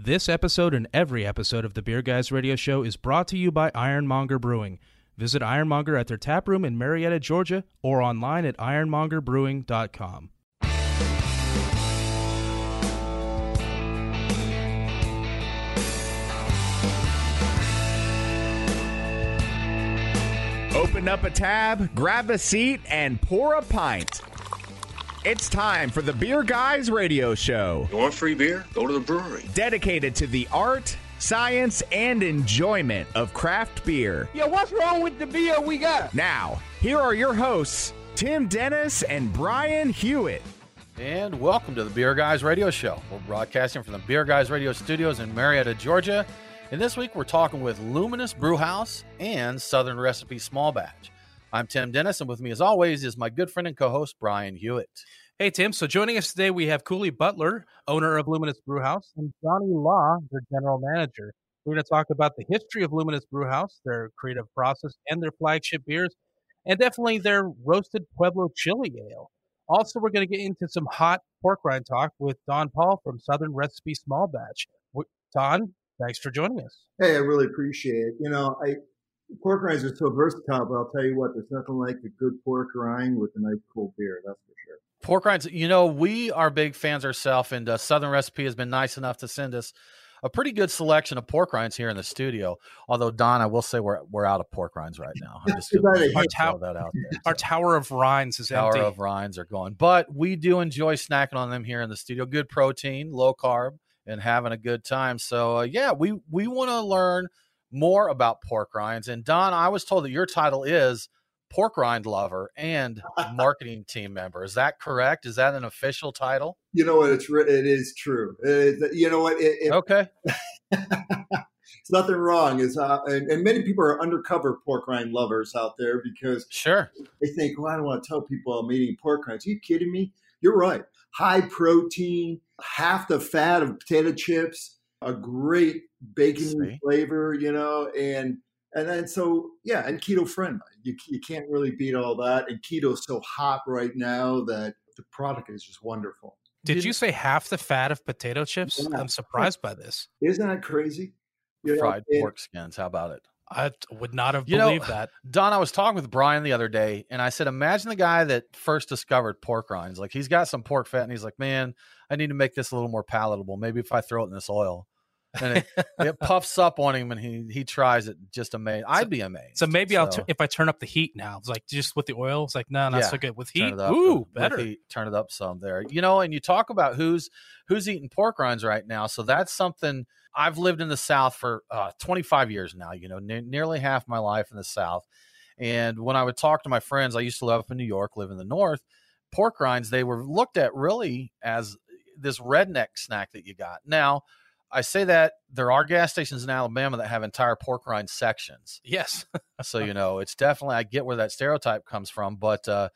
This episode and every episode of the Beer Guys Radio Show is brought to you by Ironmonger Brewing. Visit Ironmonger at their tap room in Marietta, Georgia, or online at ironmongerbrewing.com. Open up a tab, grab a seat, and pour a pint. It's time for the Beer Guys Radio Show, You want free beer? Go to the brewery. dedicated to the art, science, and enjoyment of craft beer. Yo, what's wrong with the beer we got? Now, here are your hosts, Tim Dennis and Brian Hewitt. And welcome to the Beer Guys Radio Show. We're broadcasting from the Beer Guys Radio Studios in Marietta, Georgia. And this week we're talking with Luminous Brewhouse and Southern Recipe Small Batch. I'm Tim Dennis, and with me, as always, is my good friend and co host, Brian Hewitt. Hey, Tim. So joining us today, we have Cooley Butler, owner of Luminous Brewhouse, and Jonny Law, their general manager. We're going to talk about the history of Luminous Brewhouse, their creative process, and their flagship beers, and definitely their roasted Pueblo chili ale. Also, we're going to get into some hot pork rind talk with Donn Paul from Southern Recipe Small Batch. Donn, thanks for joining us. Hey, I really appreciate it. You know, I pork rinds are so versatile, but I'll tell you what, there's nothing like a good pork rind with a nice cold beer. That's for sure. Pork rinds, you know, we are big fans ourselves, and uh, Southern Recipe has been nice enough to send us a pretty good selection of pork rinds here in the studio. Although, Donn, I will say we're, we're out of pork rinds right now. I'm just gonna hit throw that out there. Our Tower of Rinds is empty. Our Tower empty. of rinds are gone. But we do enjoy snacking on them here in the studio. Good protein, low carb, and having a good time. So uh, yeah, we we want to learn more about pork rinds. And Donn, I was told that your title is pork rind lover and marketing team member. Is that correct? Is that an official title? You know what? It's it is true. It you know what? It, it, Okay. it's nothing wrong. Is uh, and, and many people are undercover pork rind lovers out there because Sure. they think, well, I don't want to tell people I'm eating pork rinds. Are you kidding me? You're right. High protein, half the fat of potato chips, a great bacon flavor, you know, and and then so yeah, and keto friendly. You you can't really beat all that. And keto's so hot right now that the product is just wonderful. Did you say half the fat of potato chips? Yeah. I'm surprised by this. Isn't that crazy? You Fried and- pork skins. How about it? I would not have You know, believed that. Donn, I was talking with Brian the other day, and I said, imagine the guy that first discovered pork rinds. Like he's got some pork fat, and he's like, man, I need to make this a little more palatable. Maybe if I throw it in this oil, and it, it puffs up on him, and he he tries it. Just amazed. I'd be amazed. So maybe I'll So, tu- if I turn up the heat now. It's like just with the oil. It's like no, not Yeah, so good with heat. up Ooh, with- with better. heat, turn it up some there. You know, and you talk about who's who's eating pork rinds right now. So that's something I've lived in the South for uh, 25 years now. You know, ne- nearly half my life in the South. And when I would talk to my friends, I used to live up in New York, live in the North. Pork rinds, they were looked at really as this redneck snack that you got. Now, I say that there are gas stations in Alabama that have entire pork rind sections Yes. so you know it's definitely i get where that stereotype comes from but uh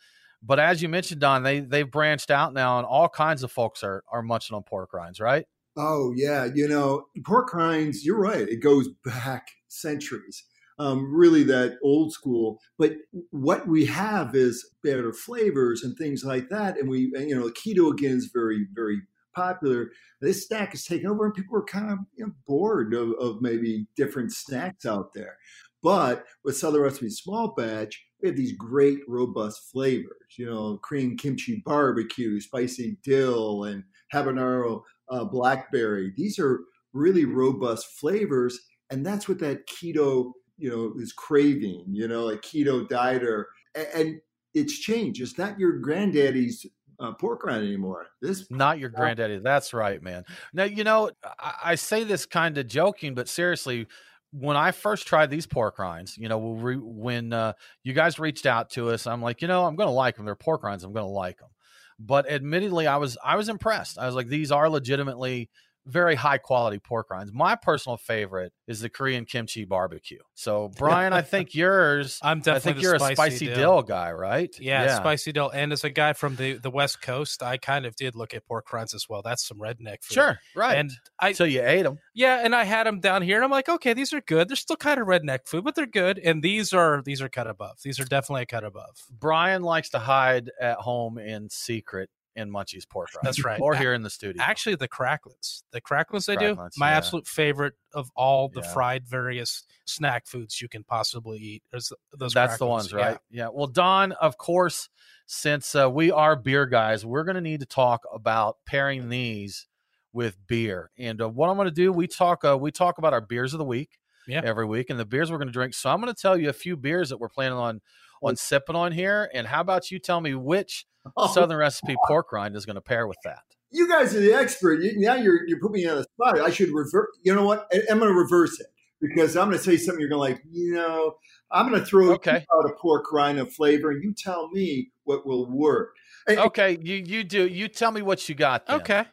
but as you mentioned don they they've branched out now and all kinds of folks are are munching on pork rinds right Oh yeah, you know, pork rinds. You're right. It goes back centuries. Um, really, that old school. But what we have is better flavors and things like that. And we, and, you know, keto again is very, very popular. This snack is taking over, and people are kind of you know, bored of, of maybe different snacks out there. But with Southern Recipe Small Batch, we have these great, robust flavors. You know, Korean kimchi barbecue, spicy dill, and habanero uh, blackberry. These are really robust flavors, and that's what that keto, you know, is craving. You know, a keto dieter, and, and it's changed. It's not your granddaddy's uh, pork rind anymore. This not your granddaddy that's right man now you know i, I say this kind of joking but seriously when I first tried these pork rinds, you know, we, when uh, you guys reached out to us, I'm like, you know, I'm going to like them. They're pork rinds. I'm going to like them. But admittedly, I was I was impressed. I was like, these are legitimately very high quality pork rinds. My personal favorite is the Korean kimchi barbecue. So, Brian, I think yours. I'm I definitely think the you're spicy a spicy dill. dill. guy, right? Yeah, spicy dill. And as a guy from the, the West Coast, I kind of did look at pork rinds as well. That's some redneck food. Sure, right. And I so you ate them. yeah, and I had them down here, and I'm like, okay, these are good. They're still kind of redneck food, but they're good. And these are these are cut above. These are definitely a cut above. Brian likes to hide at home in secret in Munchie's pork rinds. That's right. Or here in the studio. Actually, the cracklets, the cracklets they do, my yeah. absolute favorite of all the Yeah. fried various snack foods you can possibly eat. Is those That's the cracklets. ones, Yeah. right? Yeah. Well, Don, of course, since uh, we are beer guys, we're going to need to talk about pairing these with beer. And uh, what I'm going to do, we talk, uh, we talk about our beers of the week Yeah. every week, and the beers we're going to drink. So I'm going to tell you a few beers that we're planning on on sipping on here. And how about you tell me which Oh, Southern Recipe pork rind is going to pair with that? you guys are the expert. You, now you're you put me on the spot. I should revert. You know what? I, am going to reverse it because I'm going to say something. You're going to like. You know, I'm going to throw Okay. out a pork rind of flavor, and you tell me what will work. And- Okay, you you do. You tell me what you got. then. Okay.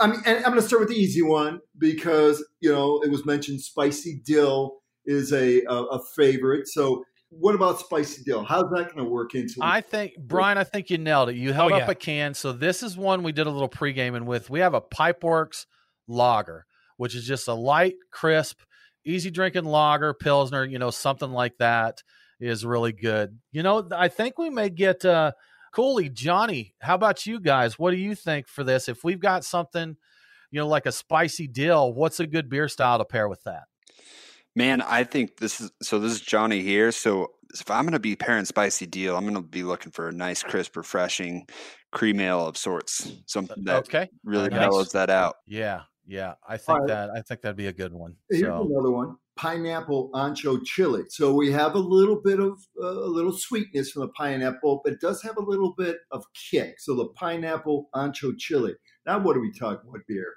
I mean, and I'm going to start with the easy one because you know it was mentioned. Spicy dill is a a, a favorite. So, what about spicy dill? How's that going to work into? it? I think Brian, I think you nailed it. You held Oh, up yeah. a can. So this is one we did a little pre-gaming with. We have a Pipeworks lager, which is just a light, crisp, easy drinking lager, pilsner, you know, something like that is really good. You know, I think we may get uh Cooley, Jonny, how about you guys? What do you think for this? If we've got something, you know, like a spicy dill, what's a good beer style to pair with that? Man, I think this is so. This is Jonny here. So if I'm going to be pairing spicy dill, I'm going to be looking for a nice, crisp, refreshing cream ale of sorts. Something that okay. really Nice. mellows that out. Yeah, yeah. I think right. that I think that'd be a good one. Here's So another one: pineapple ancho chili. So we have a little bit of uh, a little sweetness from the pineapple, but it does have a little bit of kick. So the pineapple ancho chili. Now, what are we talking about beer?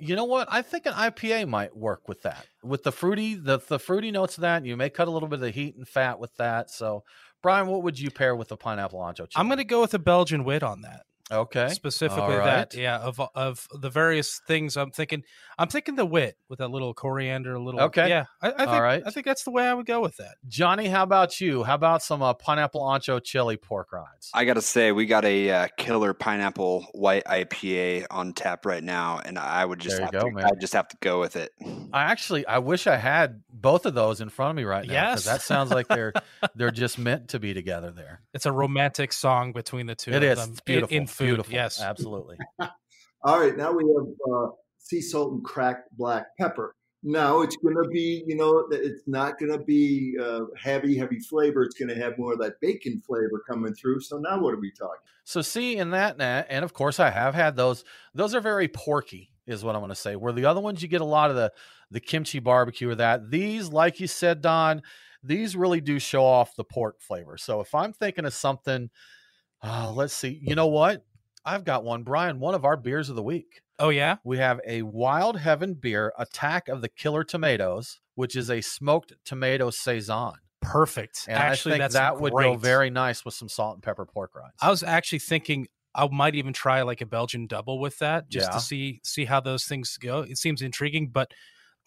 You know what? I think an IPA might work with that. With the fruity, the the fruity notes of that, you may cut a little bit of the heat and fat with that. So, Brian, what would you pair with the pineapple ancho? I'm going to go with a Belgian wit on that. Okay Specifically All that, yeah. Of of the various things, I'm thinking, I'm thinking the wit with a little coriander, a little. Okay. yeah. I, I think All right. I think that's the way I would go with that. Jonny. How about you? How about some uh, pineapple ancho chili pork rinds? I got to say, we got a uh, killer pineapple white IPA on tap right now, and I would just have go, to, man. I just have to go with it. I actually, I wish I had both of those in front of me right now Yes. that sounds like they're they're just meant to be together. There, It's a romantic song between the two. it of is them It's in- beautiful. in food. beautiful. Yes, absolutely. All right, now we have uh, sea salt and cracked black pepper. Now it's going to be, you know, it's not going to be uh, heavy, heavy flavor. It's going to have more of that bacon flavor coming through. So now what are we talking? So see in that net, and of course I have had those. Those are very porky, is what I'm going to say. Where the other ones you get a lot of the the kimchi barbecue or that. These, like you said, Donn, these really do show off the pork flavor. So if I'm thinking of something, uh, let's see. You know what? I've got one, Brian. One of our beers of the week. Oh yeah. We have a Wild Heaven beer, Attack of the Killer Tomatoes, which is a smoked tomato saison. Perfect. And actually, I think that would go very nice with some salt and pepper pork rinds. I was actually thinking I might even try like a Belgian double with that, just Yeah. to see see how those things go. It seems intriguing, but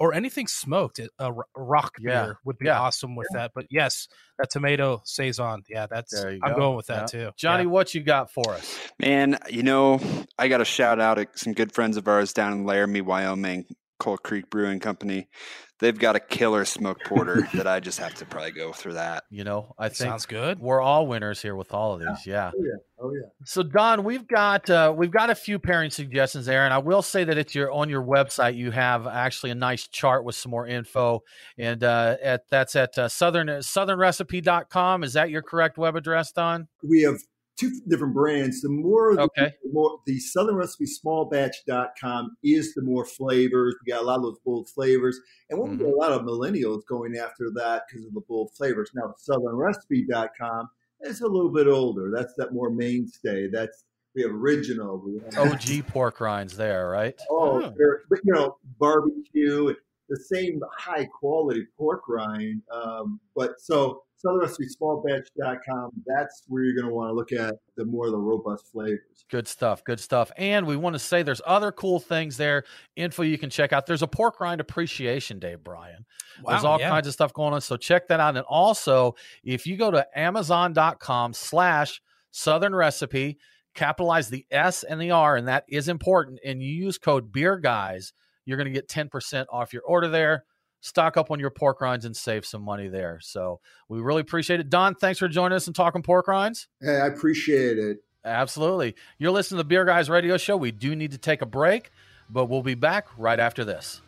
or anything smoked, a r- rauch Yeah. beer would be Yeah. awesome with that. But yes, that tomato saison, yeah, that's I'm go. going with that Yeah. too. Jonny, Yeah. what you got for us? Man, you know, I got to shout out at some good friends of ours down in Laramie, Wyoming, Coal Creek Brewing Company. They've got a killer smoked porter that I just have to probably go through that. You know, I think sounds good. we're all winners here with all of these. Yeah. Oh, yeah. Oh, yeah. So Donn, we've got uh, we've got a few pairing suggestions there, and I will say that it's your on your website you have actually a nice chart with some more info, and uh, at that's at uh, southern southernrecipe.com. Is that your correct web address, Donn? We have two different brands. The more, Okay. the more the Southern Recipe Smallbatch.com is the more flavors. We got a lot of those bold flavors. And we get a lot of millennials going after that because of the bold flavors. Now, SouthernRecipe.com is a little bit older. That's that more mainstay. That's we have original. We have, OG pork rinds there, right? Oh, Oh. but you know, barbecue, the same high quality pork rind. Um, but so southernrecipesmallbatch.com. That's where you're going to want to look at the more of the robust flavors. Good stuff. Good stuff. And we want to say there's other cool things there, info you can check out. There's a pork rind appreciation day, Brian. Wow, there's all yeah. kinds of stuff going on. So check that out. And also, if you go to amazon.com slash southern recipe, capitalize the S and the R, and that is important, and you use code beer guys, you're going to get 10% off your order there. Stock up on your pork rinds and save some money there. So we really appreciate it. Donn, thanks for joining us and talking pork rinds. Hey, I appreciate it. Absolutely. You're listening to the Beer Guys Radio Show. We do need to take a break, but we'll be back right after this.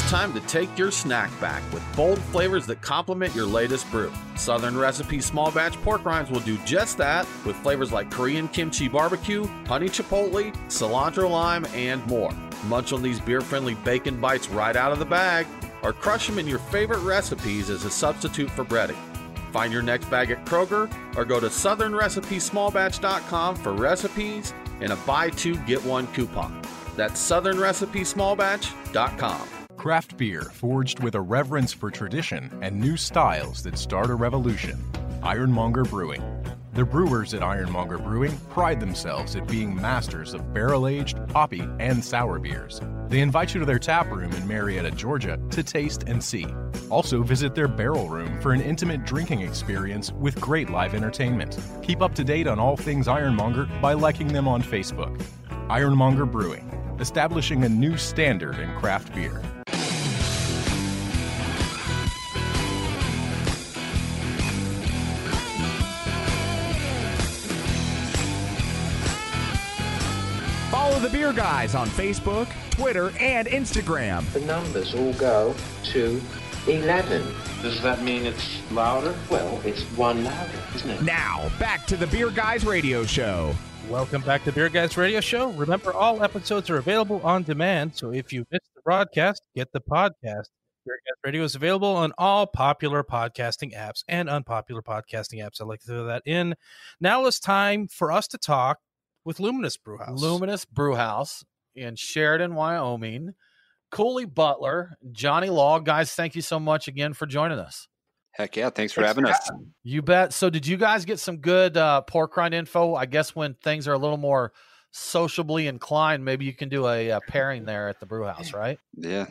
It's time to take your snack back with bold flavors that complement your latest brew. Southern Recipe Small Batch Pork Rinds will do just that with flavors like Korean kimchi barbecue, honey chipotle, cilantro lime, and more. Munch on these beer friendly bacon bites right out of the bag or crush them in your favorite recipes as a substitute for breading. Find your next bag at Kroger or go to southernrecipesmallbatch.com for recipes and a buy two get one coupon. That's southernrecipesmallbatch.com. Craft beer forged with a reverence for tradition and new styles that start a revolution. Ironmonger Brewing. The brewers at Ironmonger Brewing pride themselves at being masters of barrel aged, hoppy, and sour beers. They invite you to their tap room in Marietta, Georgia to taste and see. Also, visit their barrel room for an intimate drinking experience with great live entertainment. Keep up to date on all things Ironmonger by liking them on Facebook. Ironmonger Brewing, establishing a new standard in craft beer. Beer Guys on Facebook, Twitter, and Instagram. The numbers all go to 11. Does that mean it's louder? Well, it's one louder, isn't it? Now, back to the Beer Guys Radio Show. Welcome back to Beer Guys Radio Show. Remember, all episodes are available on demand, so if you missed the broadcast, get the podcast. Beer Guys Radio is available on all popular podcasting apps and unpopular podcasting apps. I'd like to throw that in. Now it's time for us to talk with Luminous Brewhouse. Luminous Brewhouse in Sheridan, Wyoming. Cooley Butler, Jonny Law. Guys, thank you so much again for joining us. Heck yeah. Thanks for having us. You bet. So, did you guys get some good uh, pork rind info? I guess when things are a little more sociably inclined, maybe you can do a, uh pairing there at the brew house, right? Yeah.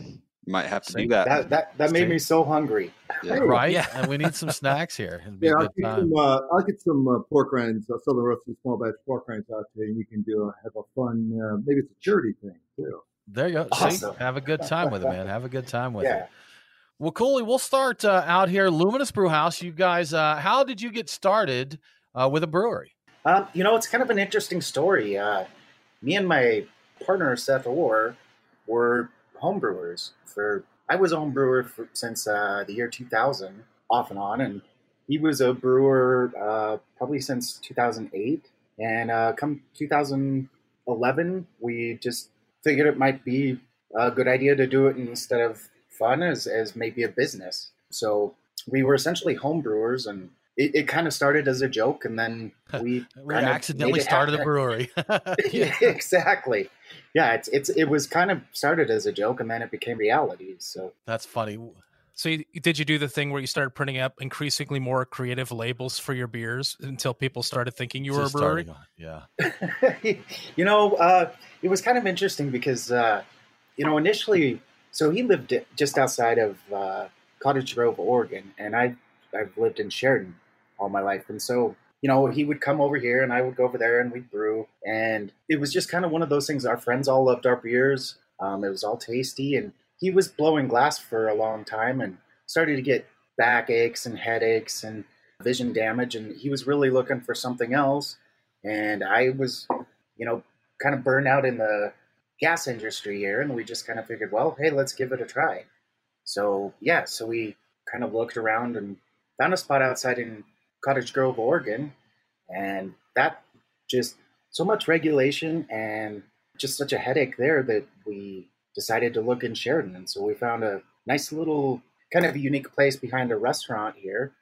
Might have to See, do that. That that, that made me so hungry. Yeah. Right. Yeah. And we need some snacks here. It'd be Yeah, a I'll get time. some, uh, I'll get some uh, pork rinds, uh, Southern Roasted Small Batch pork rinds out there, and you can do a, have a fun, uh, maybe it's a charity thing too. There you go. Awesome. See, have a good time with it, man. Have a good time with Yeah. it. Well, Cooley, we'll start uh, out here. Luminous Brew House. You guys, uh, how did you get started uh, with a brewery? Um, you know, it's kind of an interesting story. Uh, me and my partner Seth Orr were homebrewers. For I was a homebrewer for, since uh, the year 2000, off and on, and he was a brewer uh, probably since 2008. And uh, come 2011, we just figured it might be a good idea to do it instead of fun as, as maybe a business. So we were essentially homebrewers, and it, it kind of started as a joke, and then we We accidentally started a brewery. yeah, exactly. Yeah, it's it's it was kind of started as a joke, and then it became reality. So That's funny. So, you, did you do the thing where you started printing up increasingly more creative labels for your beers until people started thinking you were a Just brewery? on- Yeah. you know, uh, it was kind of interesting because, uh, you know, initially, so he lived just outside of uh, Cottage Grove, Oregon, and I, I've lived in Sheridan all my life. And so, you know, he would come over here and I would go over there and we'd brew. And it was just kind of one of those things. Our friends all loved our beers. Um, it was all tasty. And he was blowing glass for a long time and started to get back aches and headaches and vision damage. And he was really looking for something else. And I was, you know, kind of burned out in the gas industry here, and we just kind of figured, well, hey, let's give it a try. So yeah, so we kind of looked around and found a spot outside in Cottage Grove, Oregon, and that just so much regulation and just such a headache there that we decided to look in Sheridan, and so we found a nice little kind of unique place behind a restaurant here,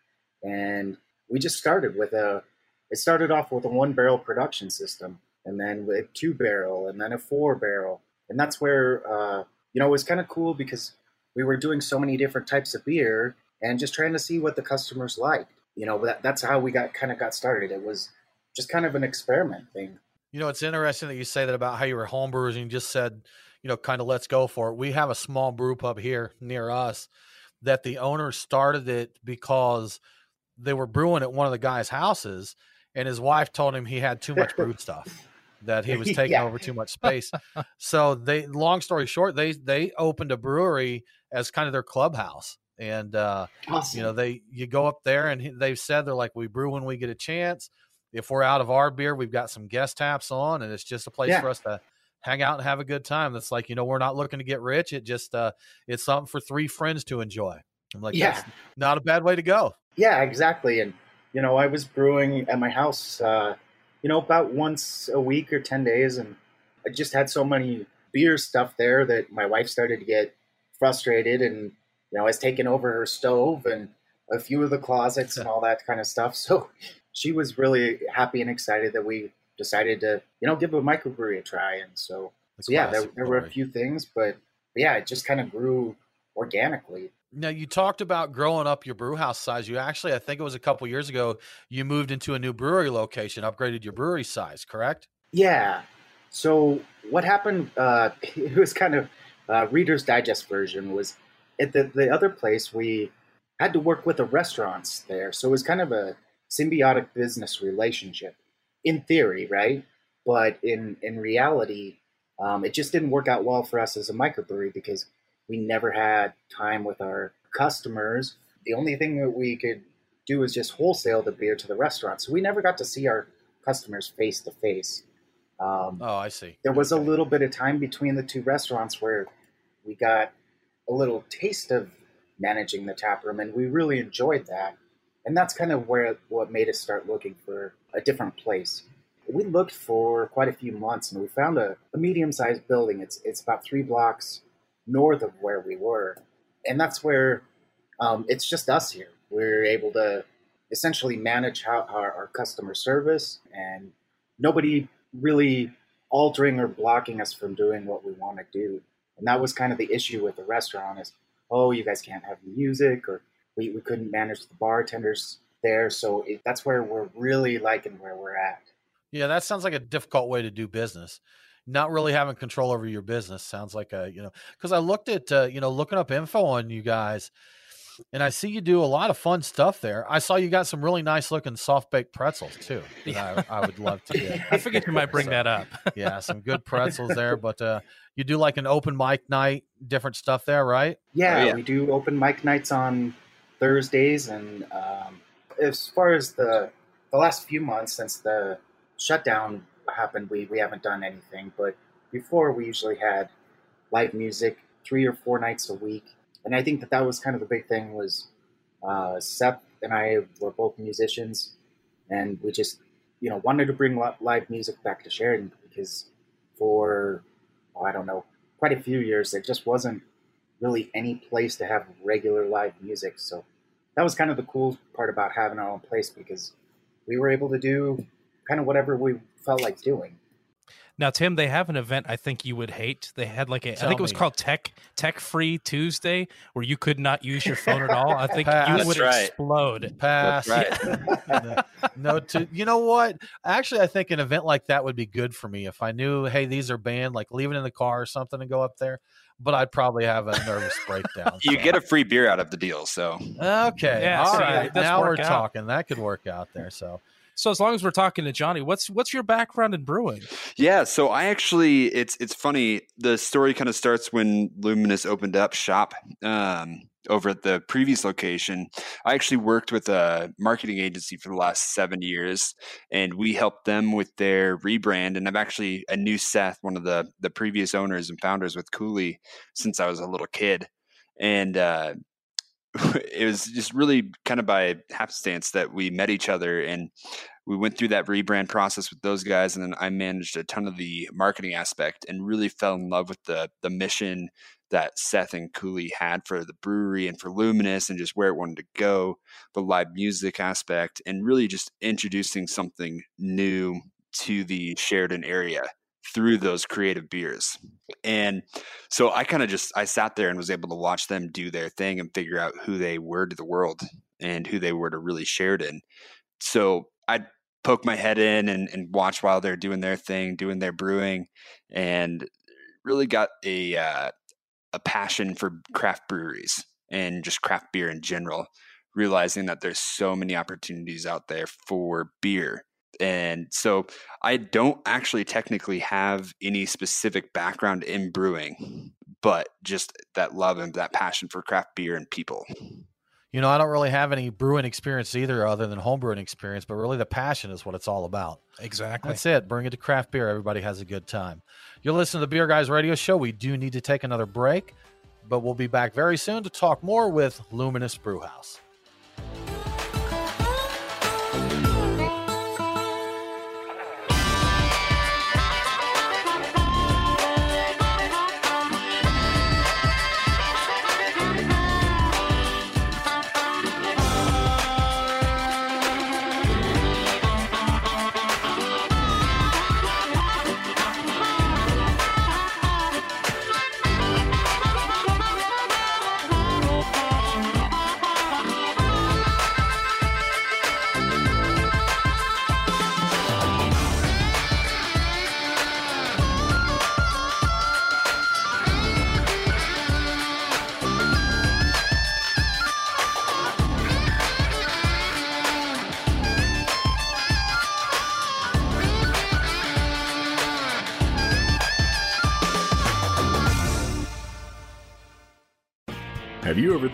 and we just started with a. It started off with a one barrel production system and then with two barrel, and then a four barrel, and that's where uh, you know it was kind of cool because we were doing so many different types of beer and just trying to see what the customers liked. You know, that, that's how we got kind of got started. It was just kind of an experiment thing. You know, it's interesting that you say that about how you were homebrewers and you just said, you know, kind of let's go for it. We have a small brew pub here near us that the owner started it because they were brewing at one of the guy's houses and his wife told him he had too much brew stuff that he was taking Yeah. over too much space. so they long story short, they they opened a brewery as kind of their clubhouse. And uh Awesome. you know, they you go up there and they've said they're like we brew when we get a chance. If we're out of our beer, we've got some guest taps on and it's just a place Yeah. for us to hang out and have a good time. That's like, you know, we're not looking to get rich. It just uh it's something for three friends to enjoy. I'm like, Yeah. not a bad way to go. Yeah, exactly. And you know, I was brewing at my house, uh, you know, about once a week or ten days, and I just had so many beer stuff there that my wife started to get frustrated, and you know, I was taking over her stove and a few of the closets and all that kind of stuff. So she was really happy and excited that we decided to, you know, give a microbrewery a try. And so, so yeah, there, there were a few things, but, but yeah, it just kind of grew organically. Now you talked about growing up your brew house size. You actually, I think it was a couple years ago, you moved into a new brewery location, upgraded your brewery size, correct? Yeah. So what happened? Uh, it was kind of uh, Reader's Digest version. Was at the the other place we had to work with the restaurants there, so it was kind of a symbiotic business relationship in theory, right? But in in reality, um, it just didn't work out well for us as a microbrewery because we never had time with our customers. The only thing that we could do was just wholesale the beer to the restaurant, so we never got to see our customers face to face. Um, Oh, I see. there was a little bit of time between the two restaurants where we got a little taste of managing the tap room, and we really enjoyed that. And that's kind of where what made us start looking for a different place. We looked for quite a few months, and we found a, a medium-sized building. It's it's about three blocks north of where we were, and that's where um, it's just us here. We're able to essentially manage how our, our customer service and nobody really altering or blocking us from doing what we want to do. And that was kind of the issue with the restaurant is, oh, you guys can't have music or we, we couldn't manage the bartenders there. So it, that's where we're really liking where we're at. Yeah, that sounds like a difficult way to do business. Not really having control over your business sounds like a, you know, because I looked at, uh, you know, looking up info on you guys and I see you do a lot of fun stuff there. I saw you got some really nice looking soft baked pretzels too. That I, I would love to get. I figured you might bring So, that up. yeah, some good pretzels there, but uh, you do like an open mic night, different stuff there, right? Yeah, Oh, yeah. we do open mic nights on Thursdays, and um, as far as the the last few months since the shutdown happened, we we haven't done anything. But before, we usually had live music three or four nights a week, and I think that that was kind of the big thing. Was uh, Seth and I were both musicians, and we just you know wanted to bring live music back to Sheridan because for I don't know quite a few years there just wasn't really any place to have regular live music. So that was kind of the cool part about having our own place because we were able to do kind of whatever we felt like doing. Now, Tim, they have an event I think you would hate. They had like a, I Tell think it was me. called Tech Tech Free Tuesday, where you could not use your phone at all. I think Pass. you would right. explode. Pass. That's no, no, to you know what? Actually, I think an event like that would be good for me if I knew, hey, these are banned, like leave it in the car or something and go up there. But I'd probably have a nervous breakdown. You so. get a free beer out of the deal, so okay. Yeah, all see, right. it Now we're out. talking. That could work out there. So So, as long as we're talking to Jonny, what's what's your background in brewing? Yeah, so I actually it's it's funny. The story kind of starts when Luminous opened up shop um, over at the previous location. I actually worked with a marketing agency for the last seven years, and we helped them with their rebrand. And I'm actually a new Seth, one of the the previous owners and founders with Cooley, since I was a little kid, and uh, it was just really kind of by happenstance that we met each other and we went through that rebrand process with those guys and then i managed a ton of the marketing aspect and really fell in love with the the mission that seth and cooley had for the brewery and for luminous and just where it wanted to go the live music aspect and really just introducing something new to the Sheridan area through those creative beers. And so I kind of just I sat there and was able to watch them do their thing and figure out who they were to the world and who they were to really Sheridan. So I'd poke my head in and, and watch while they're doing their thing, doing their brewing, and really got a uh, a passion for craft breweries and just craft beer in general. Realizing that there's so many opportunities out there for beer and so I don't actually technically have any specific background in brewing, but just that love and that passion for craft beer and people. You know, I don't really have any brewing experience either, other than home brewing experience, but really the passion is what it's all about. Exactly. That's it. Bring it to craft beer. Everybody has a good time. You're listening to the Beer Guys Radio Show. We do need to take another break, but we'll be back very soon to talk more with Luminous Brewhouse.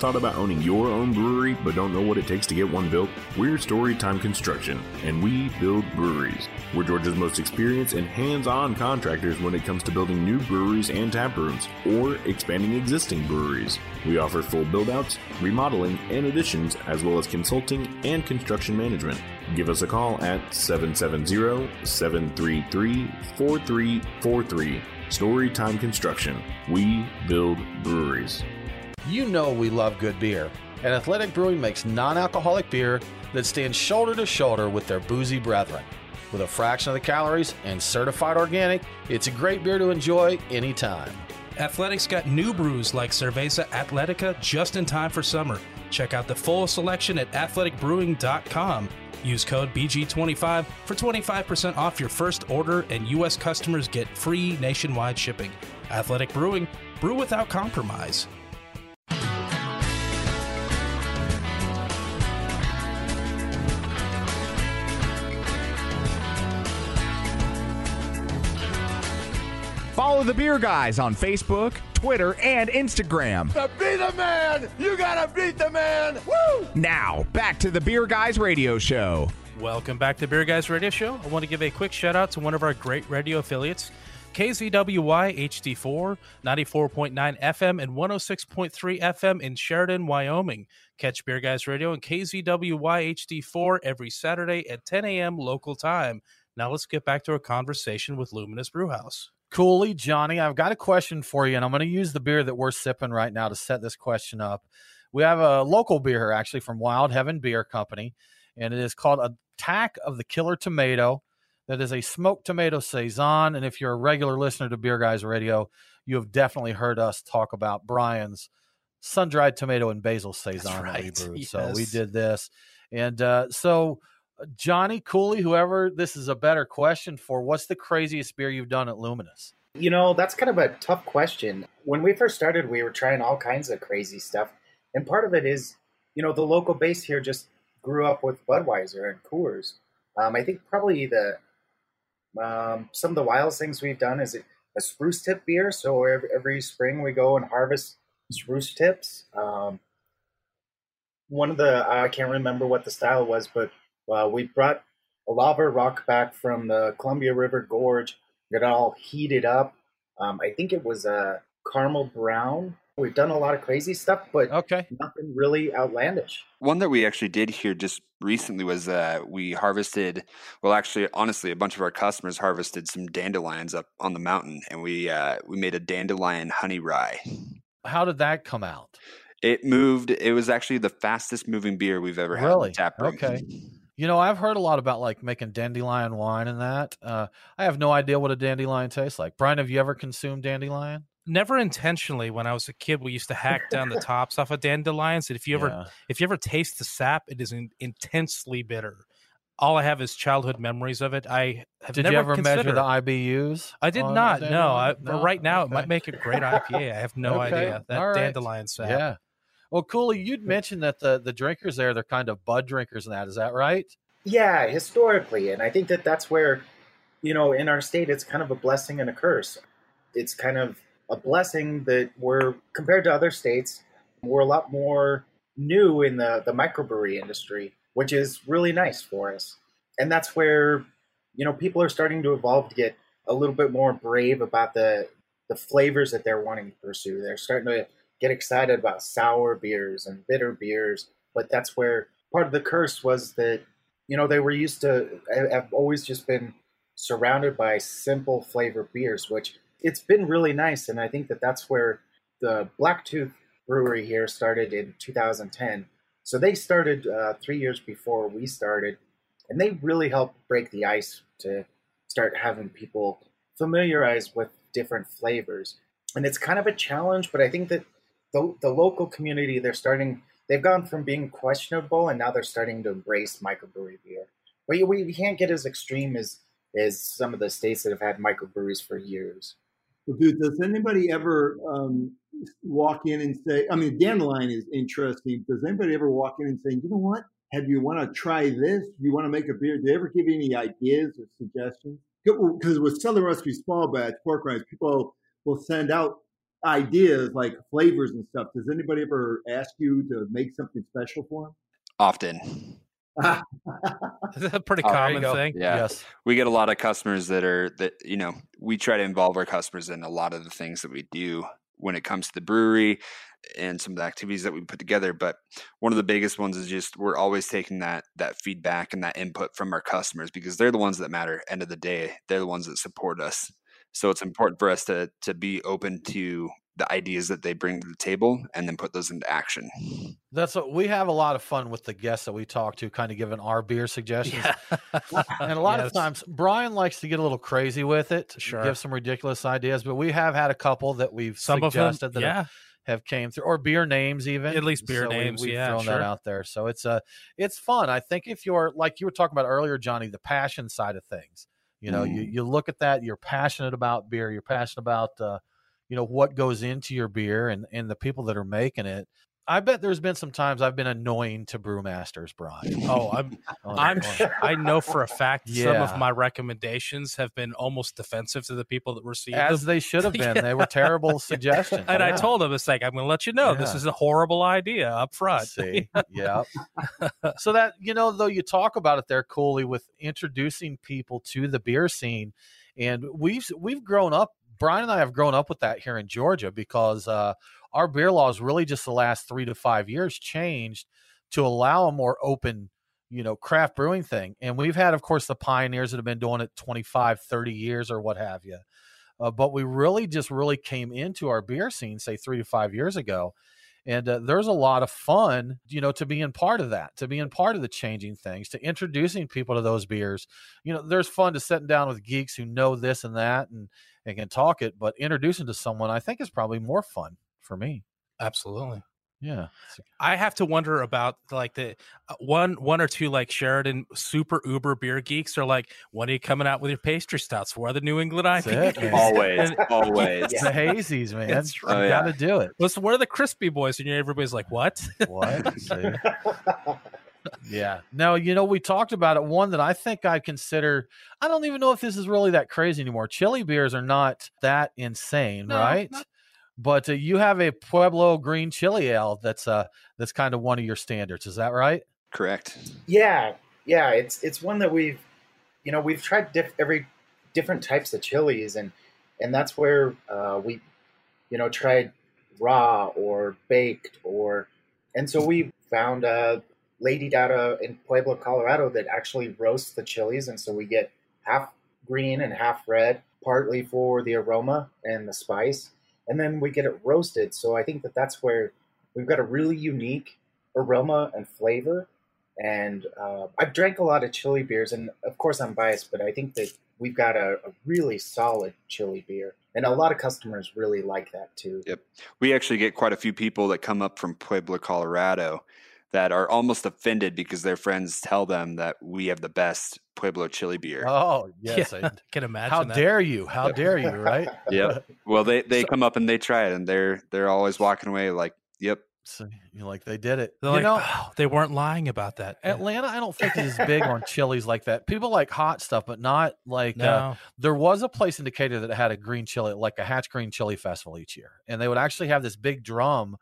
Thought about owning your own brewery but don't know what it takes to get one built? We're Storytime Construction, and we build breweries. We're Georgia's most experienced and hands on contractors when it comes to building new breweries and tap rooms, or expanding existing breweries. We offer full build outs, remodeling, and additions, as well as consulting and construction management. Give us a call at 770 733 4343. Storytime Construction. We build breweries. You know we love good beer, and Athletic Brewing makes non alcoholic beer that stands shoulder to shoulder with their boozy brethren. With a fraction of the calories and certified organic, it's a great beer to enjoy anytime. Athletics got new brews like Cerveza Atletica just in time for summer. Check out the full selection at athleticbrewing.com. Use code BG25 for 25% off your first order, and U.S. customers get free nationwide shipping. Athletic Brewing, brew without compromise. Follow the Beer Guys on Facebook, Twitter, and Instagram. To be the man, you gotta beat the man. Woo! Now, back to the Beer Guys Radio Show. Welcome back to Beer Guys Radio Show. I want to give a quick shout out to one of our great radio affiliates, KZWY HD4, 94.9 FM and 106.3 FM in Sheridan, Wyoming. Catch Beer Guys Radio and KZWY HD4 every Saturday at 10 a.m. local time. Now let's get back to our conversation with Luminous Brewhouse. Cooley, Jonny, I've got a question for you, and I'm going to use the beer that we're sipping right now to set this question up. We have a local beer here, actually, from Wild Heaven Beer Company, and it is called Attack of the Killer Tomato. That is a smoked tomato saison, and if you're a regular listener to Beer Guys Radio, you have definitely heard us talk about Brian's sun dried tomato and basil saison right. that we brewed. Yes. So we did this, and uh, so Jonny Cooley, whoever this is a better question for, what's the craziest beer you've done at Luminous? You know, that's kind of a tough question. When we first started, we were trying all kinds of crazy stuff. And part of it is, you know, the local base here just grew up with Budweiser and Coors. Um, I think probably the um, some of the wildest things we've done is a spruce tip beer. So every, every spring we go and harvest spruce tips. Um, one of the I can't remember what the style was, but uh, we brought a lava rock back from the Columbia River Gorge. Got all heated up. Um, I think it was a caramel brown. We've done a lot of crazy stuff, but okay, nothing really outlandish. One that we actually did here just recently was uh, we harvested. Well, actually, honestly, a bunch of our customers harvested some dandelions up on the mountain, and we uh, we made a dandelion honey rye. How did that come out? It moved. It was actually the fastest moving beer we've ever had in Really? the tap room. Okay. You know, I've heard a lot about like making dandelion wine and that. Uh, I have no idea what a dandelion tastes like. Brian, have you ever consumed dandelion? Never intentionally. When I was a kid, we used to hack down the tops off of dandelions, and if you ever Yeah. if you ever taste the sap, it is in, intensely bitter. All I have is childhood memories of it. I have Did never you ever measure the IBUs? I did not. No. I, No? right now it might make a great IPA. I have no Okay. idea that right. dandelion sap. Yeah. Well, Cooley, you'd mentioned that the the drinkers there, they're kind of bud drinkers and that. Is that right? Yeah, historically, and I think that that's where, you know, in our state, it's kind of a blessing and a curse. It's kind of a blessing that we're compared to other states, we're a lot more new in the the microbrewery industry, which is really nice for us. And that's where, you know, people are starting to evolve to get a little bit more brave about the the flavors that they're wanting to pursue. They're starting to get excited about sour beers and bitter beers, but that's where part of the curse was that you know they were used to have always just been surrounded by simple flavor beers which it's been really nice and i think that that's where the Black Tooth brewery here started in 2010 so they started uh, three years before we started and they really helped break the ice to start having people familiarize with different flavors. And it's kind of a challenge but i think that the, the local community they're starting they've gone from being questionable and now they're starting to embrace microbrewery beer. But we, we can't get as extreme as as some of the states that have had microbreweries for years. Well, dude, does anybody ever um, walk in and say, I mean, dandelion is interesting. Does anybody ever walk in and say, you know what? Have you want to try this? Do you want to make a beer? Do they ever give you any ideas or suggestions? Because with Southern Recipe Small Batch pork rinds, people will send out ideas like flavors and stuff. Does anybody ever ask you to make something special for them? Often. That's a pretty Oh, common you thing. Yeah. Yes. We get a lot of customers that are that you know, we try to involve our customers in a lot of the things that we do when it comes to the brewery and some of the activities that we put together. But one of the biggest ones is just we're always taking that that feedback and that input from our customers because they're the ones that matter. End of the day, they're the ones that support us. So it's important for us to to be open to the ideas that they bring to the table and then put those into action. That's what we have a lot of fun with the guests that we talk to, kind of giving our beer suggestions. and a lot Yes. of times, Brian likes to get a little crazy with it, Sure. give some ridiculous ideas. But we have had a couple that we've Some of them, suggested that yeah. have, have came through, or beer names even. At least beer So names, We've yeah, thrown sure. that out there, so it's uh, it's fun. I think if you're like you were talking about earlier, Jonny, the passion side of things. You know, you, Mm-hmm. you look at that, you're passionate about beer, you're passionate about uh, you know what goes into your beer and and the people that are making it. I bet there's been some times I've been annoying to brewmasters, Brian. Oh, I'm On- I'm sure, I know for a fact some of my recommendations have been almost defensive to the people that received as them. they should have been. They were terrible suggestions. And I told them it's like I'm going to let you know this is a horrible idea up front. See, yeah. so that you know, though, you talk about it there, Cooley, with introducing people to the beer scene, and we've we've grown up. Brian and I have grown up with that here in Georgia because uh, our beer laws really just the last three to five years changed to allow a more open you know craft brewing thing and we've had of course the pioneers that have been doing it 25 30 years or what have you uh, but we really just really came into our beer scene say three to five years ago and uh, there's a lot of fun you know to being part of that to being part of the changing things to introducing people to those beers. You know there's fun to sitting down with geeks who know this and that and, and can talk it but introducing to someone i think is probably more fun for me Absolutely. yeah I have to wonder about like the uh, one one or two like Sheridan super uber beer geeks are like, when are you coming out with your pastry stouts? For the New England That's IPA? it, man. Always, always. it's the hazies man That's you gotta do it Listen, what are the crispy boys? And everybody's like, what? what Yeah. Now, you know, we talked about it. One that I think I consider, I don't even know if this is really that crazy anymore. Chili beers are not that insane, No, right? not- But uh, you have a Pueblo green chili ale that's uh that's kind of one of your standards. Is that right? Correct. Yeah, yeah, it's it's one that we've, you know, we've tried diff- every different types of chilies, and and that's where uh, we, you know, tried raw or baked or, and so we found a lady data in Pueblo, Colorado, that actually roasts the chilies, and so we get half green and half red, partly for the aroma and the spice, and then we get it roasted. So I think that that's where we've got a really unique aroma and flavor and uh, I've drank a lot of chili beers, and of course I'm biased, but I think that we've got a, a really solid chili beer, and a lot of customers really like that too. Yep. We actually get quite a few people that come up from Pueblo, Colorado that are almost offended because their friends tell them that we have the best Pueblo chili beer. Oh, yes. Yeah, I can imagine. How that. dare you? How dare you, right? Yep. Well, they they come up and they try it and they're they're always walking away like, "Yep, So you're like, they did it. They're you like, know, "Oh, they weren't lying about that. Atlanta, I don't think is big on chilies like that. People like hot stuff, but not like. Uh, No. there was a place in Decatur that had a green chili, like a Hatch Green Chili Festival each year, and they would actually have this big drum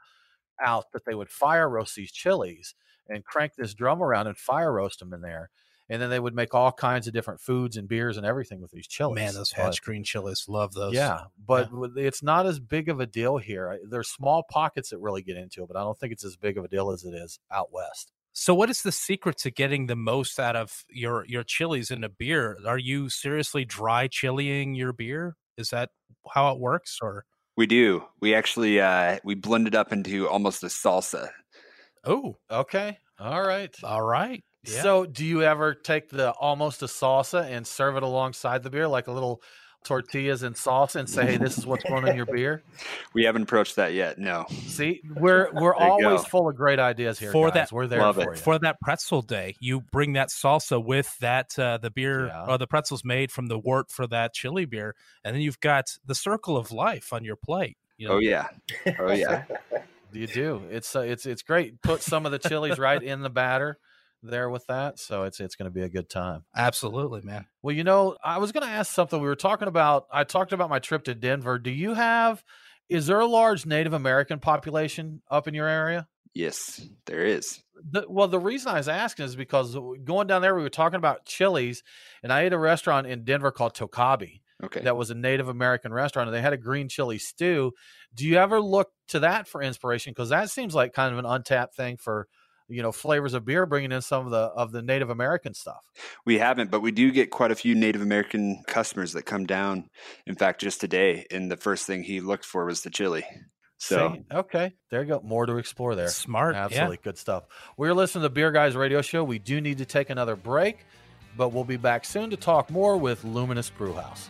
out that they would fire roast these chilies and crank this drum around and fire roast them in there, and then they would make all kinds of different foods and beers and everything with these chilies. Man, those But- Hatch green chilies, love those. yeah, but with- it's not as big of a deal here. There's small pockets that really get into it, but I don't think it's as big of a deal as it is out west. So, what is the secret to getting the most out of your your chilies in a beer? Are you seriously dry chilling your beer? Is that how it works, or we do. We actually uh we blend it up into almost a salsa." oh, Okay, all right. all right, yeah. So, do you ever take the almost a salsa and serve it alongside the beer, like a little tortillas and sauce and say, "Hey, this is what's going in your beer"? We haven't approached that yet. No. See, we're we're always go. full of great ideas here. For guys. that- we're there Love for it. you. for that pretzel day, you bring that salsa with that uh, the beer Yeah. or the pretzels made from the wort for that chili beer, and then you've got the circle of life on your plate. You know, Oh yeah. Oh yeah. You do. It's uh, it's it's great. Put some of the chilies right in the batter there with that, so it's it's going to be a good time. absolutely, man. Well, you know, I was going to ask something. We were talking about. I talked about my trip to Denver. Do you have? Is there a large Native American population up in your area? Yes, there is. The, well, the reason I was asking is because going down there, we were talking about chilies, and I ate a restaurant in Denver called Tocabe Okay. that was a Native American restaurant, and they had a green chili stew. Do you ever look to that for inspiration? Because that seems like kind of an untapped thing for you know flavors of beer, bringing in some of the of the Native American stuff. We haven't, but we do get quite a few Native American customers that come down. In fact, just today, and the first thing he looked for was the chili. So See? okay, there you go. More to explore there. Smart, yeah. Absolutely good stuff. We're listening to the Beer Guys Radio Show. We do need to take another break, but we'll be back soon to talk more with Luminous Brewhouse.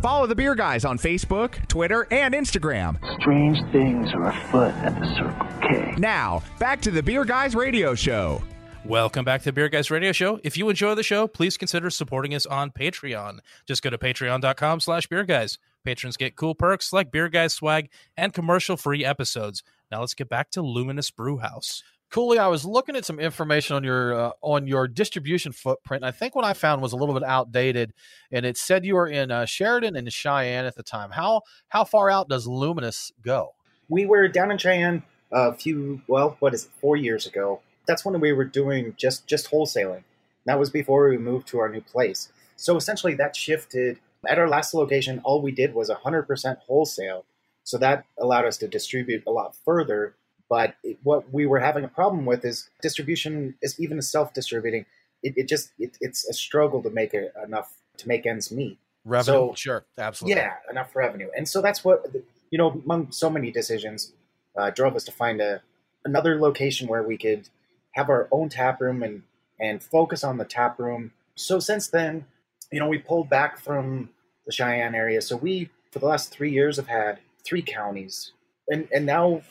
Follow the Beer Guys on Facebook, Twitter, and Instagram. Strange things are afoot at the Circle K. Now, back to the Beer Guys Radio Show. Welcome back to the Beer Guys Radio Show. If you enjoy the show, please consider supporting us on Patreon. Just go to patreon.com slash beer guys. Patrons get cool perks like beer guys swag and commercial free episodes. Now let's get back to Luminous Brewhouse. Cooley, I was looking at some information on your uh, on your distribution footprint. I think what I found was a little bit outdated, and it said you were in uh, Sheridan and Cheyenne at the time. How how far out does Luminous go? We were down in Cheyenne a few, well, what is it, four years ago. That's when we were doing just just wholesaling. That was before we moved to our new place. So essentially, that shifted. At our last location, all we did was 100% wholesale. So that allowed us to distribute a lot further. But it, what we were having a problem with is distribution, is even self-distributing. It, it just it, it's a struggle to make it enough to make ends meet. Revenue, So- sure, absolutely. Yeah, enough revenue. And so that's what, you know, among so many decisions, uh, drove us to find a another location where we could have our own tap room and, and focus on the tap room. So since then, you know, we pulled back from the Cheyenne area. So we, for the last three years, have had three counties. And, and now,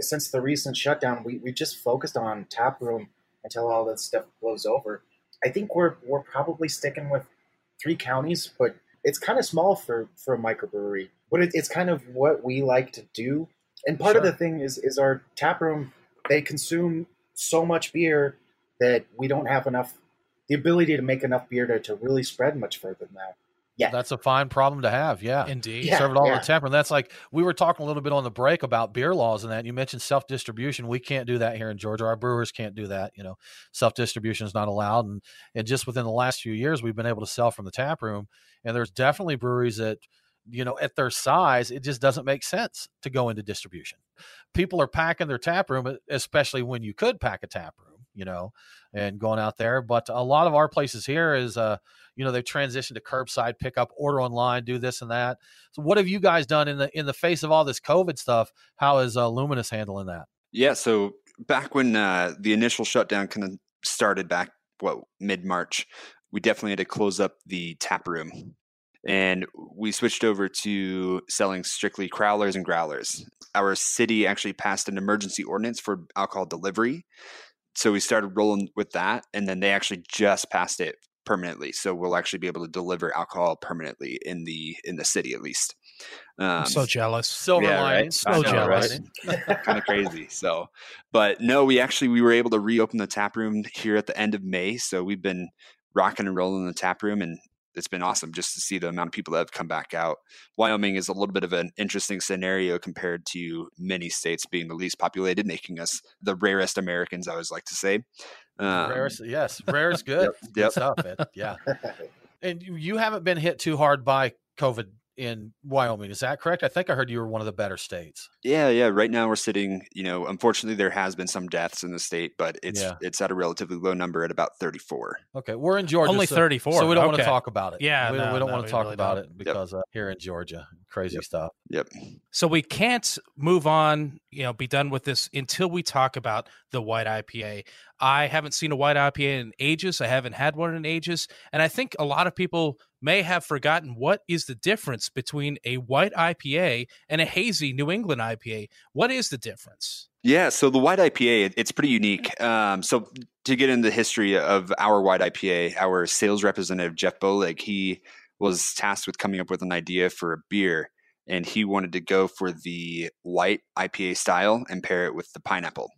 since the recent shutdown, we, we just focused on tap room until all that stuff blows over. I think we're we're probably sticking with three counties, but it's kind of small for for a microbrewery. But it, it's kind of what we like to do. And part of the thing is is our tap room. They consume so much beer that we don't have enough the ability to make enough beer to, to really spread much further than that. Yeah. That's a fine problem to have. Yeah. Indeed. Yeah, Serve it all yeah. the temper. And that's like we were talking a little bit on the break about beer laws and that. You mentioned self distribution. We can't do that here in Georgia. Our brewers can't do that. You know, self distribution is not allowed. And and just within the last few years, we've been able to sell from the tap room. And there's definitely breweries that, you know, at their size, it just doesn't make sense to go into distribution. People are packing their tap room, especially when you could pack a tap room, you know, and going out there. But a lot of our places here is uh you know they've transitioned to curbside pickup order online do this and that so what have you guys done in the in the face of all this covid stuff how is uh, luminous handling that Yeah, so back when uh, the initial shutdown kind of started back, what, mid March, we definitely had to close up the tap room. And we switched over to selling strictly crowlers and growlers. Our city actually passed an emergency ordinance for alcohol delivery. So we started rolling with that. And then they actually just passed it permanently. So we'll actually be able to deliver alcohol permanently in the in the city at least. Um, I'm so jealous. silver yeah, lining right? So know, jealous. right? kind of crazy. So, but no, we actually we were able to reopen the tap room here at the end of May. So we've been rocking and rolling in the tap room, and it's been awesome just to see the amount of people that have come back out. Wyoming is a little bit of an interesting scenario compared to many states being the least populated, making us the rarest Americans. I always like to say. Um, rarest yes rare is good Yep, good stuff yeah and you haven't been hit too hard by covid in wyoming is that correct i think i heard you were one of the better states Yeah, yeah. Right now we're sitting, you know, unfortunately there has been some deaths in the state, but it's Yeah. it's at a relatively low number at about 34. okay we're in georgia Only so- 34, so we don't want to talk about it Yeah, we, don't- no, we don't no, want to talk really about don't. it because uh, here in georgia crazy Yep. stuff Yep. So we can't move on, you know, be done with this until we talk about the white IPA. I haven't seen a white IPA in ages. I haven't had one in ages, and I think a lot of people may have forgotten what is the difference between a white IPA and a hazy New England IPA. What is the difference? Yeah, so the white IPA, it's pretty unique. Um, so to get into the history of our white IPA, our sales representative Jeff Bolig, he was tasked with coming up with an idea for a beer, and he wanted to go for the white IPA style and pair it with the pineapple.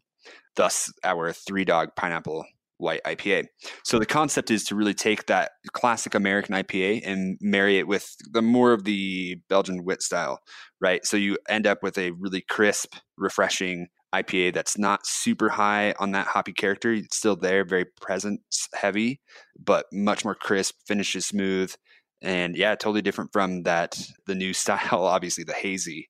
Thus, our three dog pineapple white IPA. So the concept is to really take that classic American IPA and marry it with the more of the Belgian wit style, right? So you end up with a really crisp, refreshing IPA that's not super high on that hoppy character. It's still there, very presence heavy, but much more crisp, finishes smooth, and yeah, totally different from that the new style, obviously the hazy.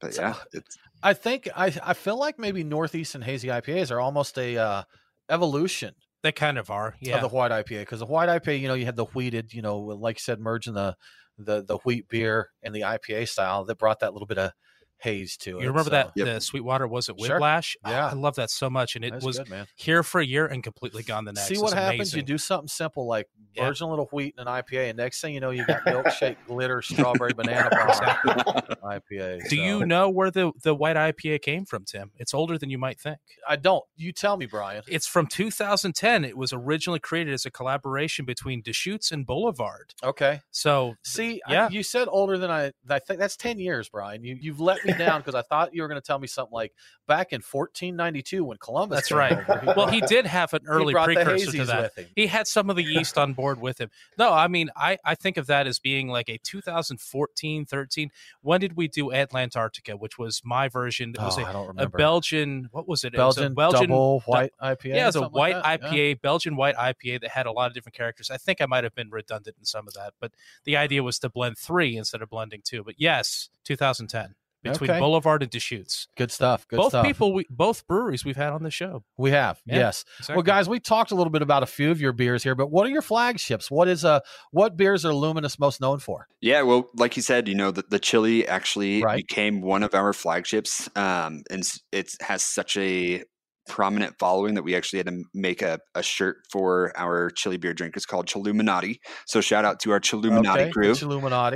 But yeah, it's I think I I feel like maybe Northeast and hazy IPAs are almost a uh, evolution They kind of are. Yeah. of the white IPA because the white IPA, you know, you had the wheated, you know, like you said, merging the the the wheat beer and the IPA style that brought that little bit of haze to it. you remember so- that the Sweetwater was it Whiplash? Oh, Yeah. I love that so much, and it That's was good, man. here for a year and completely gone the next. See what It's happens. You do something simple like Yeah. virgin little wheat and an IPA, and next thing you know, you got milkshake, glitter, strawberry, banana pie IPA. Do you know where the the white IPA came from, Tim? It's older than you might think. I don't. You tell me, Brian. It's from 2010. It was originally created as a collaboration between Deschutes and Boulevard. Okay. So See, Yeah. I, you said older than I. I think that's ten years, Brian. You you've let me down because I thought you were going to tell me something like back in 1492 when Columbus. that's right. over, he well, he did have an early precursor to that. He had some of the yeast on board with him. No, I mean, I, I think of that as being like a 2014, 13. When did we do Atlantarctica, which was my version? It was Oh, a, I don't remember. a. Belgian, what was it? It was a Belgian double white IPA, Yeah, it was a white like IPA, yeah. Belgian white IPA that had a lot of different characters. I think I might have been redundant in some of that, but the idea was to blend three instead of blending two. But yes, 2010 between Okay. Boulevard and Deschutes. Good stuff. Good both stuff. people, we, both breweries we've had on the show. We have, Yeah, yes. exactly. Well, guys, we talked a little bit about a few of your beers here, but what are your flagships? What is uh what beers are Luminous most known for? Yeah, well, like you said, you know, the, the chili actually became one of our flagships, um, and it has such a prominent following that we actually had to make a, a shirt for our chili beer drinkers called Chilluminati. So shout out to our Chilluminati Okay, crew.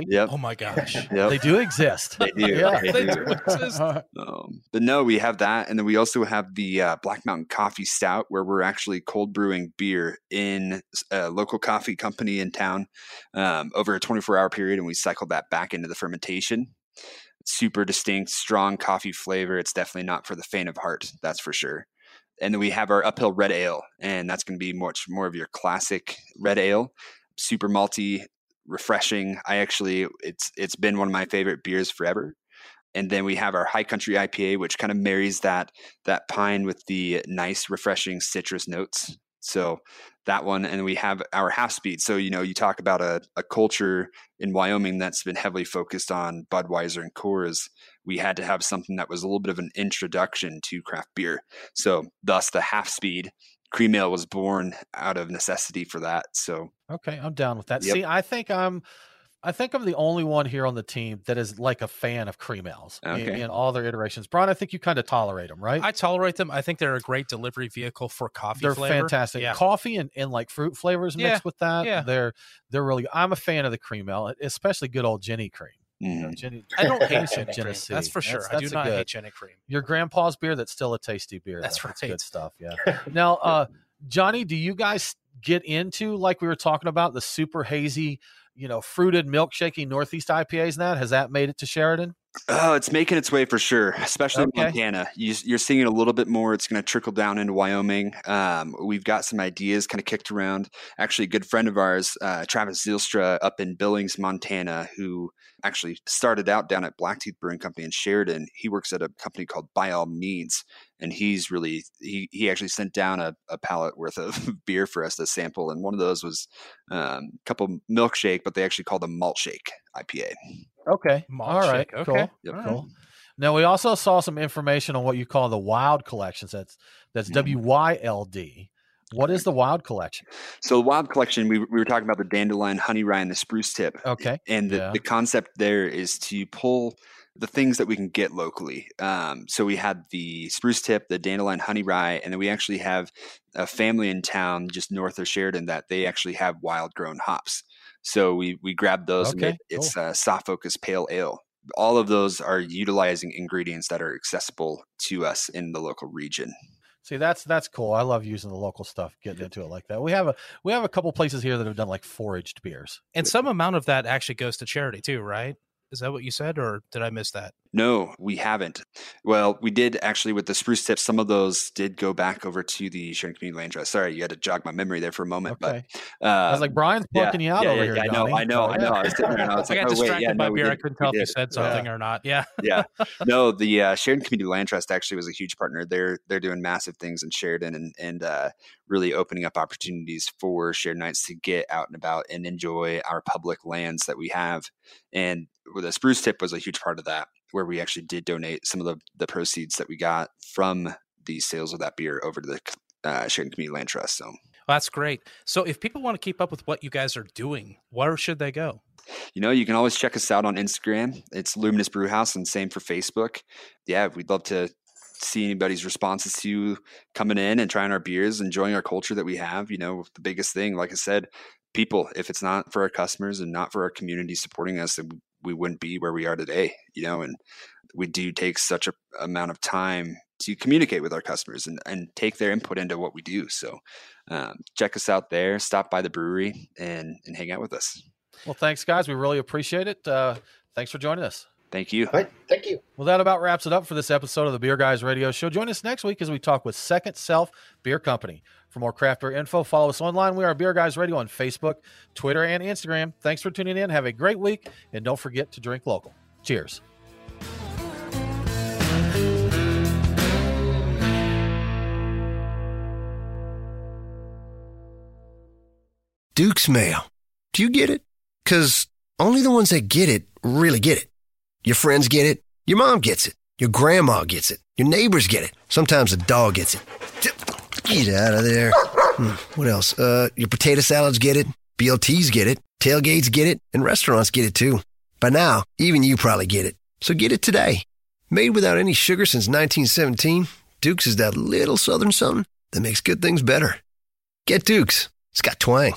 Yep. Oh my gosh. Yep. They do exist. They do. Yeah. They They do. do exist. Um, but no, we have that, and then we also have the uh, Black Mountain Coffee Stout, where we're actually cold brewing beer in a local coffee company in town um, over a 24-hour period, and we cycle that back into the fermentation. Super distinct, strong coffee flavor. It's definitely not for the faint of heart, that's for sure. And then we have our uphill red ale, and that's going to be much more of your classic red ale, super malty, refreshing. I actually, it's it's been one of my favorite beers forever. And then we have our high country ipa which kind of marries that that pine with the nice refreshing citrus notes so that one and we have our half speed so you know you talk about a, a culture in wyoming that's been heavily focused on budweiser and coors we had to have something that was a little bit of an introduction to craft beer so thus the half speed cream ale was born out of necessity for that so Okay, I'm down with that. Yep. See, I think I'm I think I'm the only one here on the team that is like a fan of cream ales in, Okay. in all their iterations. Brian, I think you kind of tolerate them, right? I tolerate them. I think they're a great delivery vehicle for coffee they're flavor. fantastic. Yeah. Coffee and, and like fruit flavors Yeah, mixed with that. yeah. They're they're really I'm a fan of the cream ale, especially good old Jenny cream. You know. Jenny, I don't hate Jenny. Genesee. That's for sure. I do not good- hate Jenny cream. Your grandpa's beer that's still a tasty beer. That's though. It's good stuff. Yeah. now, uh, Johnny, do you guys get into like we were talking about the super hazy, you know, fruited milkshaking Northeast IPAs? Now has that made it to Sheridan? Oh, it's making its way for sure, especially Okay. in Montana. You, you're seeing it a little bit more. It's going to trickle down into Wyoming. Um, we've got some ideas kind of kicked around. Actually, a good friend of ours, uh, Travis Zilstra, up in Billings, Montana, who actually started out down at Black Tooth Brewing Company in Sheridan. He works at a company called By All Means, and he's really he he actually sent down a, a pallet worth of beer for us to sample, and one of those was um, a couple milkshake, but they actually called them malt shake IPA. Okay. Malt All right. shake, okay. Cool. Yep. All Cool. Now we also saw some information on what you call the Wild collections. That's that's Mhm. W Y L D. What is the Wild collection? So the wild collection, we, we were talking about the dandelion, honey rye, and the spruce tip. Okay. And the, Yeah. the concept there is to pull the things that we can get locally. Um, so we had the spruce tip, the dandelion, honey rye, and then we actually have a family in town just north of Sheridan that they actually have wild grown hops. So we we grabbed those and Okay, made, it's uh, a soft focus pale ale. All of those are utilizing ingredients that are accessible to us in the local region. See, that's that's cool. I love using the local stuff, getting into it like that. We have a we have a couple places here that have done like foraged beers. And some amount of that actually goes to charity too, right? Is that what you said, or did I miss that? No, we haven't. Well, we did actually with the spruce tips. Some of those did go back over to the Sheridan Community Land Trust. Sorry, you had to jog my memory there for a moment. Okay. But uh, I was like, Brian's yeah, you out yeah, over yeah, here. yeah, I know, I know, I know. I was sitting there and I was I like, got oh wait, distracted yeah, by beer. I couldn't tell if you said something or not. Yeah. yeah. No, the uh, Sheridan Community Land Trust actually was a huge partner. They're they're doing massive things in Sheridan and and uh, really opening up opportunities for Sheridanites to get out and about and enjoy our public lands that we have. And the spruce tip was a huge part of that, where we actually did donate some of the the proceeds that we got from the sales of that beer over to the uh, Sheridan Community Land Trust. So. That's great. So if people want to keep up with what you guys are doing, where should they go? you know, you can always check us out on Instagram. It's Luminous Brew House, and same for Facebook. Yeah, we'd love to see anybody's responses to you coming in and trying our beers, enjoying our culture that we have. You know, the biggest thing, like I said, people. If it's not for our customers and not for our community supporting us, then we wouldn't be where we are today. You know, and we do take such a amount of time to communicate with our customers and, and take their input into what we do. So um, check us out there, stop by the brewery and, and hang out with us. Well, thanks, guys. We really appreciate it. Uh, thanks for joining us. Thank you. Right. Thank you. Well, that about wraps it up for this episode of the Beer Guys Radio Show. Join us next week as we talk with Second Self Beer Company. For more craft beer info, follow us online. We are Beer Guys Radio on Facebook, Twitter, and Instagram. Thanks for tuning in. Have a great week, and don't forget to drink local. Cheers. Duke's Mayo. Do you get it? Because only the ones that get it really get it. Your friends get it. Your mom gets it. Your grandma gets it. Your neighbors get it. Sometimes the dog gets it. Get out of there. Hmm, What else? Uh, your potato salads get it. BLTs get it. Tailgates get it. And restaurants get it too. By now, even you probably get it. So get it today. Made without any sugar since 1917. Duke's is that little southern something that makes good things better. Get Duke's. It's got twang.